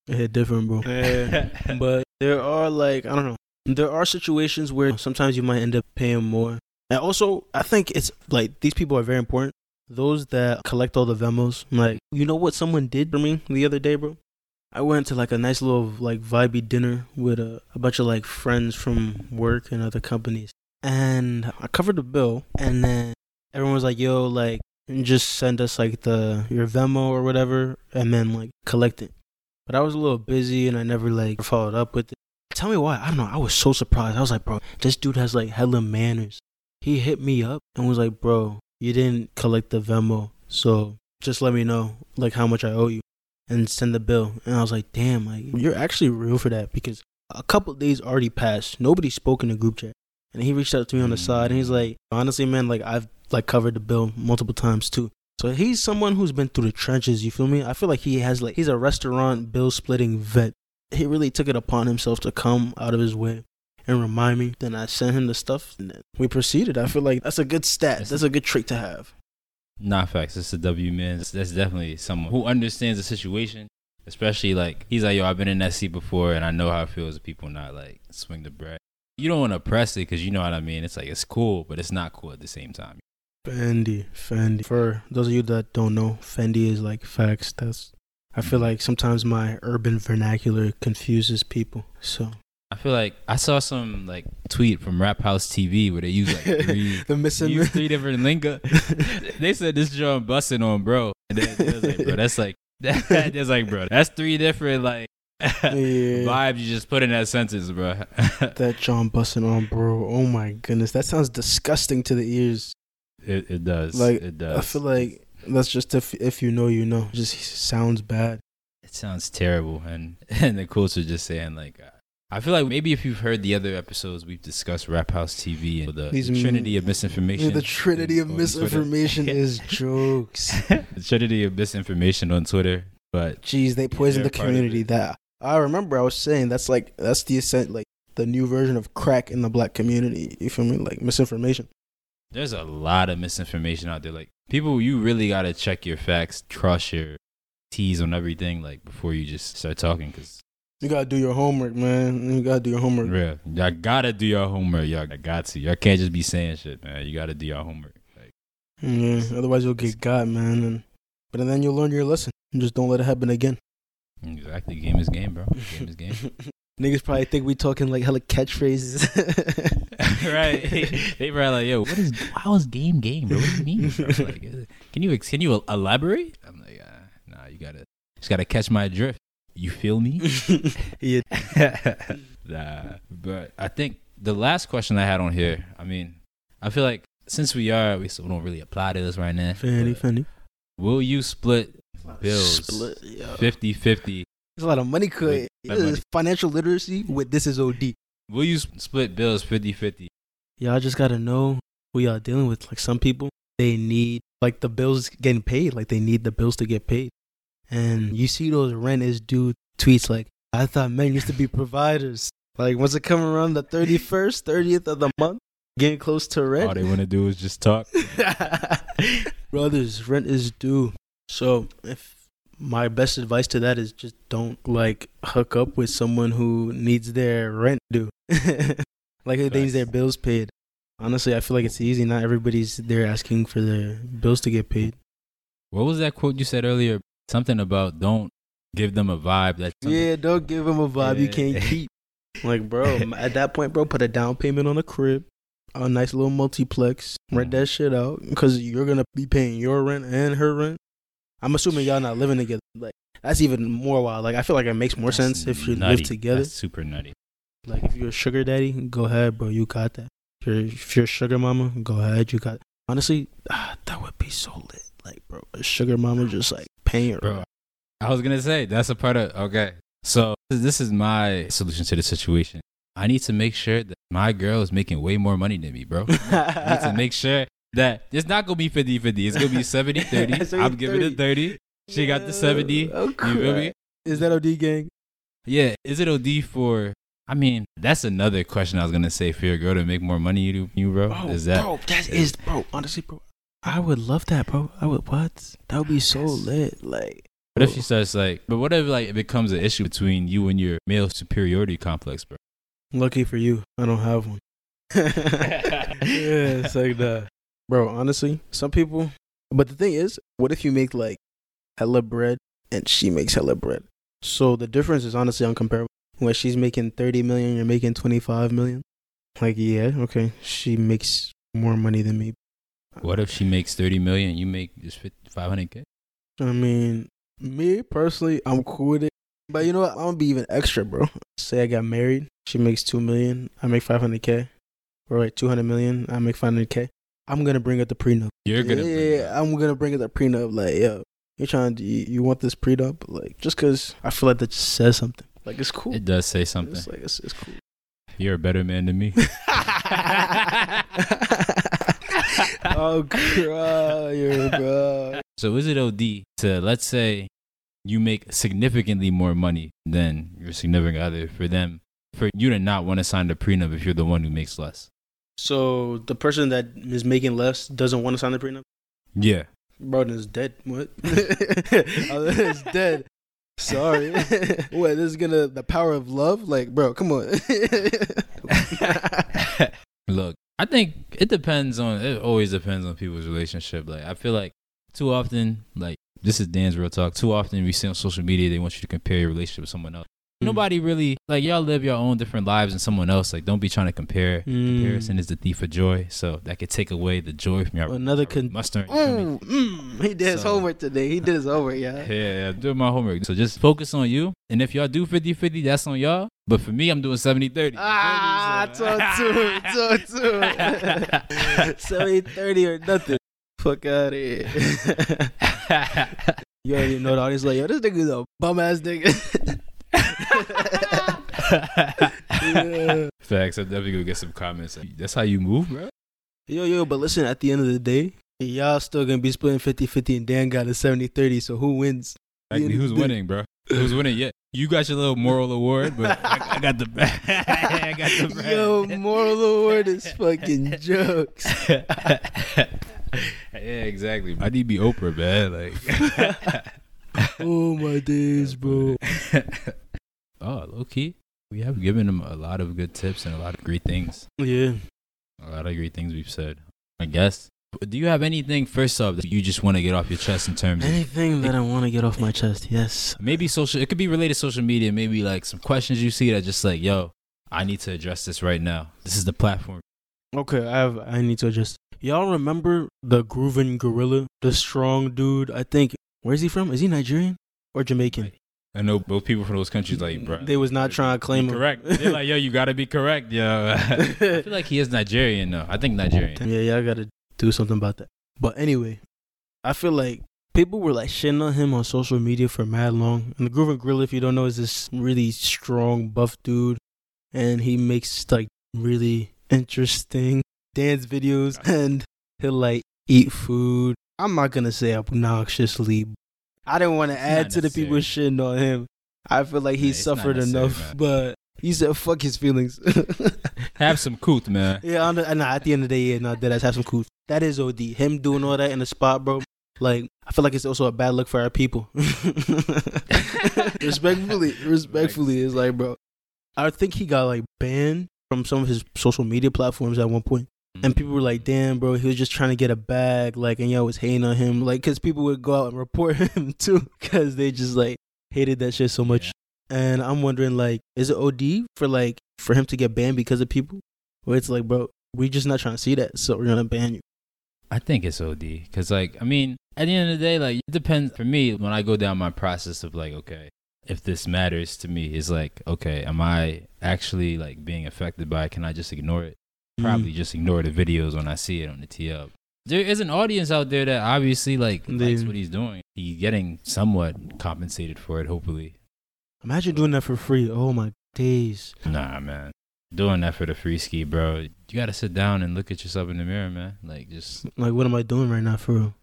It hit different, bro. but there are like I don't know. There are situations where sometimes you might end up paying more. And also, I think it's like these people are very important. Those that collect all the Venmos. Like, you know what someone did for me the other day, bro? I went to like a nice little like vibey dinner with a, a bunch of like friends from work and other companies. And I covered the bill and then everyone was like, yo, like just send us like the your Venmo or whatever and then like collect it. But I was a little busy and I never like followed up with it. Tell me why. I don't know. I was so surprised. I was like, bro, this dude has like hella manners. He hit me up and was like, bro, you didn't collect the Venmo. So just let me know like how much I owe you and send the bill. And I was like, damn, like you're actually real for that because a couple days already passed. Nobody spoke in the group chat. And he reached out to me on the side and he's like, honestly, man, like I've like covered the bill multiple times too. So he's someone who's been through the trenches, you feel me? I feel like he has like he's a restaurant bill splitting vet. He really took it upon himself to come out of his way and remind me. Then I sent him the stuff and then we proceeded. I feel like that's a good stat. That's a good trait to have. Not facts. It's a W man. That's that's definitely someone who understands the situation. Especially like he's like, yo, I've been in that seat before, and I know how it feels if people not like swing the bread. You don't want to press it because you know what I mean. It's like it's cool, but it's not cool at the same time. Fendi, Fendi. For those of you that don't know, Fendi is like facts. That's. I feel mm-hmm. like sometimes my urban vernacular confuses people. So I feel like I saw some like tweet from Rap House TV where they use like three, the missing use three different lingo. they said this joint busting on bro, and then like, bro, that's like that's like, bro, that's three different like vibes you just put in that sentence, bro. that John busting on, bro. Oh my goodness, that sounds disgusting to the ears. It it does. Like it does. I feel like that's just if if you know, you know. It just sounds bad. it sounds terrible, and and the quotes are just saying like. Uh, I feel like maybe if you've heard the other episodes we've discussed Rap House TV and the, These trinity of misinformation. Yeah, the trinity of misinformation is jokes. the trinity of misinformation on Twitter. But Jeez, they poisoned the community. it. That I remember. I was saying that's like that's the ascent, like the new version of crack in the black community. You feel me? Like misinformation. there's a lot of misinformation out there. Like people, you really gotta check your facts, trust your T's on everything, like before you just start talking. Cause You gotta do your homework, man. You gotta do your homework. Yeah, y'all gotta do your homework. Y'all got to. Y'all can't just be saying shit, man. You gotta do your homework. Like, Yeah, otherwise you'll get got, man. And but then you'll learn your lesson. And just don't let it happen again. exactly, game is game, bro. Game is game. Niggas probably think we talking like hella catchphrases. right? they were like, "Yo, what is how is game game, bro? What do you mean? Like, can you can you elaborate?" I'm like, uh, "Nah, you gotta just gotta catch my drift. You feel me?" yeah. nah, but I think the last question I had on here. I mean, I feel like since we are, we still don't really apply to this right now. Fanny, but Fanny. Will you split bills Split. Yeah. 50-50? There's a lot of money cut. With- This is financial literacy with this is OD. Will you split bills 50-50? Y'all just gotta know who y'all dealing with. Like some people, they need like the bills getting paid. Like they need the bills to get paid. And you see those rent is due tweets like, I thought men used to be providers. Like once it come around the thirty first, thirtieth of the month, getting close to rent. All they want to do is just talk. Brothers, rent is due. So if my best advice to that is just don't like hook up with someone who needs their rent due. like who needs their bills paid. Honestly, I feel like it's easy. Not everybody's there asking for their bills to get paid. What was that quote you said earlier? Something about don't give them a vibe that Yeah, don't give them a vibe you can't keep. Like, bro, at that point, bro, put a down payment on a crib, a nice little multiplex, rent that shit out, because you're gonna be paying your rent and her rent. I'm assuming y'all not living together. Like, that's even more wild. Like, I feel like it makes more sense if you nutty. live together. That's super nutty. Like, if you're a sugar daddy, go ahead, bro. You got that. If you're, if you're a sugar mama, go ahead. You got. Honestly, ah, that would be so lit. Like, bro, a sugar mama just like paying your Bro, I was gonna say that's a part of okay. So this is my solution to the situation. I need to make sure that my girl is making way more money than me, bro. I need to make sure that it's not gonna be 50-50. It's gonna be 70-30. I'm giving it 30. She got the 70. Oh, You feel me? Is that OD gang? Yeah. Is it OD for I mean, that's another question I was gonna say for your girl to make more money than you, bro. Bro, is that bro, that is bro. Honestly, bro, I would love that, bro. I would what? That would be ah, so lit. Like, what if she starts like but what if like it becomes an issue between you and your male superiority complex, bro? lucky for you, I don't have one. yeah, it's like that, bro. Honestly, some people. But the thing is, what if you make like hella bread and she makes hella bread? So the difference is honestly uncomparable. When she's making thirty million, you're making twenty five million. Like, yeah, okay, she makes more money than me. What if she makes 30 million, you make just 500k? I mean, me personally, I'm cool with it. But you know what? I'm gonna be even extra, bro. Say I got married, she makes two million, I make five hundred k. Or wait, two hundred million, I make five hundred k. I'm gonna bring up the prenup. You're gonna yeah. I'm gonna bring up the prenup. Like, yo, you're trying to, you, you want this prenup? Like, just cause I feel like that just says something. Like, it's cool. It does say something. It's like it's, it's cool. You're a better man than me. oh, cry, bro. So is it OD to let's say you make significantly more money than your significant other for them for you to not want to sign the prenup if you're the one who makes less? So the person that is making less doesn't want to sign the prenup. Yeah. Bro, it's dead. What? oh, it's dead. Sorry. what? This is gonna the power of love? Like, bro, come on. Look, I think it depends on. It always depends on people's relationship. Like, I feel like too often, like this is Dan's real talk. Too often we see on social media they want you to compare your relationship with someone else. Mm. Nobody really like y'all live your own different lives and someone else. Like, don't be trying to compare. Mm. Comparison is the thief of joy. So that could take away the joy from your Another con- mustard. Mm, mm, he did his homework today. He did his homework, yeah. Yeah, yeah, I'm doing my homework. So just focus on you. And if y'all do 50 50, that's on y'all. But for me, I'm doing 70 30. Ah, talk to him, talk to him. 70 30 or nothing. Fuck out of here. you already know the audience like, yo, this nigga's a bum ass nigga. Yeah. Facts. I'm definitely gonna get some comments. That's how you move, bro. Yo, yo, but listen, at the end of the day, y'all still gonna be splitting 50 50 and Dan got a 70 30, so who wins? Like, who's winning, bro? Who's winning? Yeah, you got your little moral award, but I, I got the bag. I got the bag. Yo, moral award is fucking jokes. yeah, exactly. I need to be Oprah, man. Like, Oh my days, bro. Oh, low key, we have given them a lot of good tips and a lot of great things. Yeah. A lot of great things we've said. I guess. Do you have anything first off that you just want to get off your chest in terms of Anything that I want to get off my chest, yes. maybe social? It could be related to social media. Maybe like some questions you see that just like, yo, I need to address this right now. This is the platform. Okay, I have. I need to adjust. Y'all remember the grooving Gorilla, the strong dude? I think. Where's he from? Is he Nigerian or Jamaican? I know both people from those countries like, bro. They was not trying to claim him. correct. They're like, yo, you gotta be correct, yo. I feel like he is Nigerian though. I think Nigerian. Yeah, y'all gotta do something about that. But anyway, I feel like people were like shitting on him on social media for mad long. And the Groovin Gorilla, if you don't know, is this really strong, buff dude, and he makes like really interesting dance videos, and he'll like eat food. I'm not gonna say obnoxiously. I didn't want to add to the people shitting on him. I feel like he Yeah, suffered enough, man. but he said fuck his feelings. Have some couth, man. Yeah, on the, nah, at the end of the day, yeah, no, that have some cool. That is OD. Him doing all that in the spot, bro. Like, I feel like it's also a bad look for our people. respectfully, respectfully, it's like, bro. I think he got like banned from some of his social media platforms at one point, and people were like, "Damn, bro, he was just trying to get a bag." Like, and y'all was hating on him, like, cause people would go out and report him too, cause they just like hated that shit so much. Yeah. And I'm wondering, like, is it OD for like for him to get banned because of people? Where it's like, bro, we just not trying to see that, so we're gonna ban you. I think it's OD because, like, I mean, at the end of the day, like, it depends. For me, when I go down my process of like, okay, if this matters to me, is like, okay, am I actually like being affected by it? Can I just ignore it? Probably just ignore the videos when I see it on the TL. There is an audience out there that obviously like They- likes what he's doing. He's getting somewhat compensated for it, hopefully. Imagine doing that for free. Oh my days. Nah, man. Doing that for the free ski, bro. You gotta sit down and look at yourself in the mirror, man. Like, just Like, what am I doing right now for real?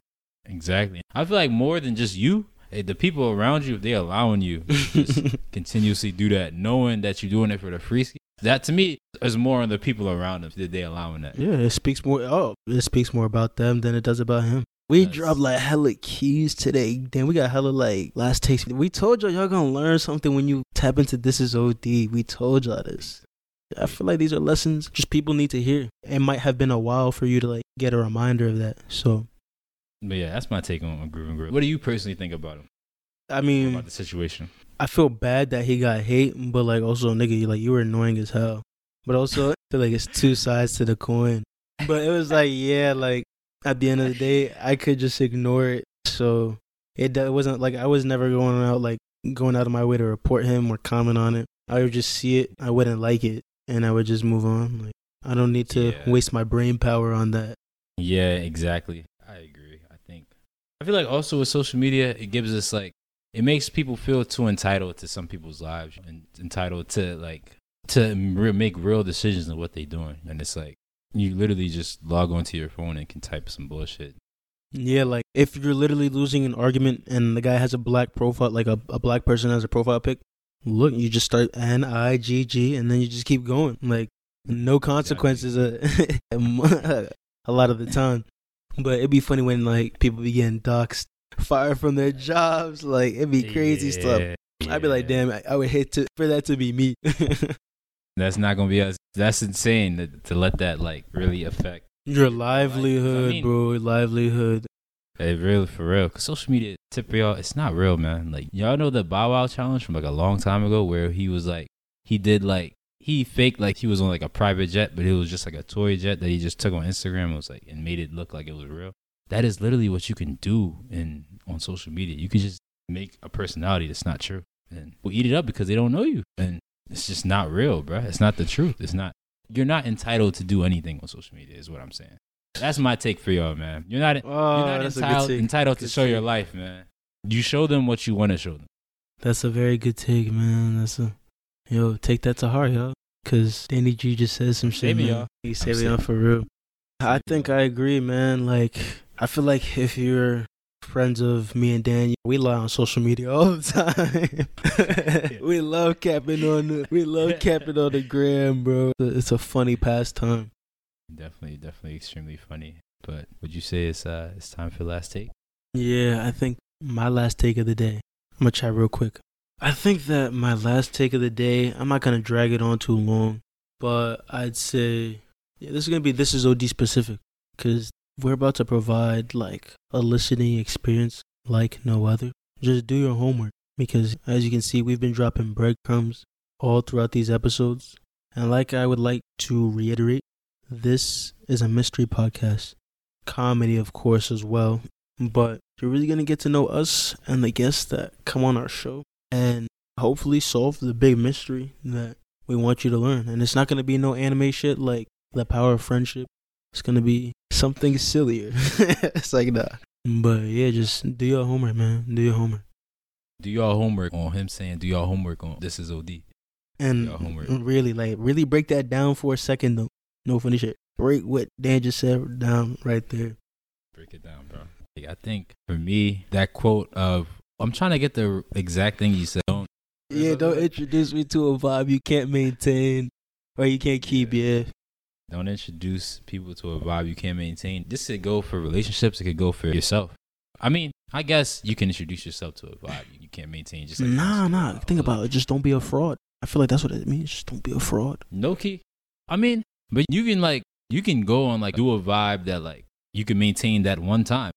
Exactly. I feel like more than just you, eh, the people around you, if they allowing you just continuously do that, knowing that you're doing it for the free ski, that to me is more on the people around them. Did they allowing that? yeah, it speaks more. Oh, it speaks more about them than it does about him. We dropped like hella keys today. Damn, we got hella like last takes. We told y'all y'all gonna learn something when you tap into this is OD. We told y'all this. I feel like these are lessons just people need to hear. It might have been a while for you to like get a reminder of that. So But yeah, that's my take on, on Groove and. What do you personally think about him? I mean, About the situation? I feel bad that he got hate, but like also nigga, you like you were annoying as hell. But also I feel like it's two sides to the coin. But it was like yeah, like at the end of the day, I could just ignore it. So it it wasn't like I was never going out like going out of my way to report him or comment on it. I would just see it, I wouldn't like it, and I would just move on. Like I don't need to Yeah. waste my brain power on that. Yeah, exactly. I agree. I think. I feel like also with social media, it gives us like it makes people feel too entitled to some people's lives and entitled to like to re- make real decisions on what they're doing. And it's like you literally just log onto your phone and can type some bullshit. Yeah, like if you're literally losing an argument and the guy has a black profile, like a, a black person has a profile pic, look, you just start N I G G and then you just keep going. Like no consequences uh, a lot of the time. But it'd be funny when like people begin doxxed, fired from their jobs. Like it'd be crazy stuff. I'd be like, damn, I, I would hate to for that to be me. That's not gonna be us. That's insane to, to let that like really affect. Your livelihood, mean- bro. Livelihood. It really for real. Cause social media, tip for y'all, it's not real, man. Like y'all know the Bow Wow challenge from like a long time ago, where he was like, he did like he faked like he was on like a private jet, but it was just like a toy jet that he just took on Instagram. and was like and made it look like it was real. That is literally what you can do in on social media. You can just make a personality that's not true, and people eat it up because they don't know you, and it's just not real, bruh. It's not the truth. It's not. You're not entitled to do anything on social media. Is what I'm saying. That's my take for y'all, man. You're not. Oh, You're not that's a good entitled, take. entitled to Good show your life, man. You show them what you want to show them. That's a very good take, man. That's a yo. Take that to heart, y'all. Cause Danny G just said some shit, Save me, man. y'all. He I'm saved me saving. up for real. I think. I agree, man. Like I feel like if you're friends of me and Dan, we lie on social media all the time. we love capping on the we love capping on the gram, bro. It's a funny pastime. Definitely, definitely extremely funny. But would you say it's uh it's time for last take? Yeah, I think my last take of the day. I'm gonna try real quick. I think that my last take of the day. I'm not gonna drag it on too long, but I'd say yeah, this is gonna be this is OD specific because we're about to provide like a listening experience like no other. Just do your homework because as you can see, we've been dropping breadcrumbs all throughout these episodes, and like I would like to reiterate, this is a mystery podcast, comedy of course as well but you're really gonna get to know us and the guests that come on our show and hopefully solve the big mystery that we want you to learn. And it's not gonna be no anime shit like the power of friendship. It's gonna be something sillier. it's like that. But yeah, just do your homework, man. Do your homework. Do y'all homework on him saying do y'all homework on this is OD. And really, like, really break that down for a second though. No funny shit. Break what Dan just said down right there. Break it down, bro. Like, I think for me, that quote of I'm trying to get the exact thing you said. Don't Yeah, don't introduce me to a vibe you can't maintain or you can't keep, yeah. Don't introduce people to a vibe you can't maintain. This could go for relationships. It could go for yourself. I mean, I guess you can introduce yourself to a vibe you can't maintain. Just like Nah, nah. Think about it. Just don't be a fraud. I feel like that's what it means. Just don't be a fraud. No key. I mean, but you can like you can go on like do a vibe that like you can maintain that one time.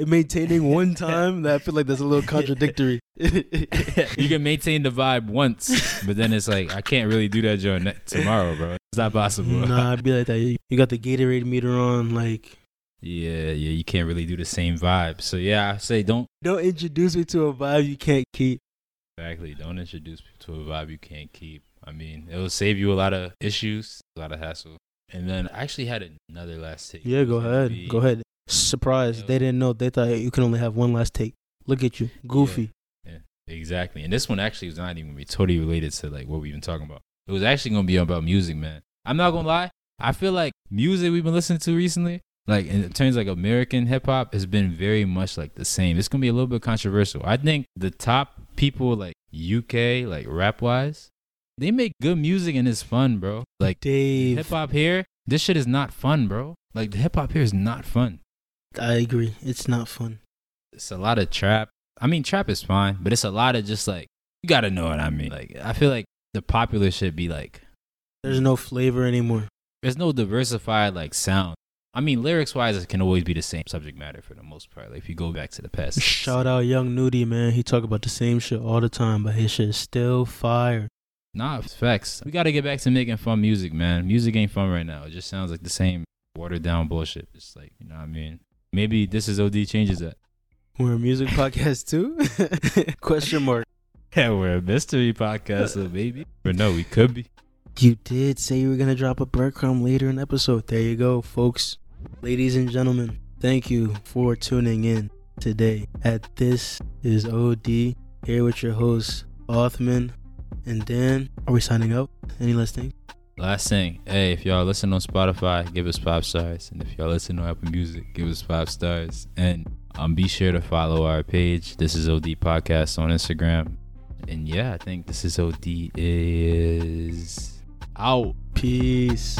And maintaining one time, that I feel like that's a little contradictory. you can maintain the vibe once, but then it's like I can't really do that during tomorrow, bro. It's not possible. nah, I'd be like that. You got the Gatorade meter on. Like, Yeah, yeah, you can't really do the same vibe. So yeah, I say don't don't introduce me to a vibe you can't keep. exactly don't introduce me to a vibe you can't keep. I mean, it will save you a lot of issues, a lot of hassle. And then I actually had another last take. Yeah, go ahead. be- Go ahead. Surprise. They didn't know. They thought you can only have one last take. Look at you. Goofy. Exactly. And this one actually was not even gonna be totally related to like what we've been talking about. It was actually gonna be about music, man. I'm not gonna lie. I feel like music we've been listening to recently, like in terms of like American hip hop, has been very much like the same. It's gonna be a little bit controversial. I think the top people like UK, like rap wise, they make good music and it's fun, bro. Like hip hop here, this shit is not fun, bro. Like the hip hop here is not fun. I agree. It's not fun. it's a lot of trap. I mean, trap is fine, but it's a lot of just like you gotta know what I mean. Like I feel like the popular should be like There's no flavor anymore. there's no diversified like sound. I mean, lyrics wise, it can always be the same subject matter for the most part. Like if you go back to the past, Shout out Young Nudy, man. He talk about the same shit all the time, but his shit is still fire. Nah, it's facts. We gotta get back to making fun music, man. Music ain't fun right now. It just sounds like the same watered down bullshit. It's like you know what I mean. Maybe this is OD changes that. We're a music podcast too? Question mark. Yeah, we're a mystery podcast, so maybe. But no, we could be. You did say you were gonna drop a breadcrumb later in the episode. There you go, folks. Ladies and gentlemen, thank you for tuning in today at This Is OD. Here with your hosts, Othman and Dan. Are we signing up? Any last thing? Last thing, hey, if y'all listen on Spotify, give us five stars, and if y'all listen on Apple Music, give us five stars, and um, be sure to follow our page. This is OD Podcast on Instagram, and yeah, I think this is OD is out. Peace.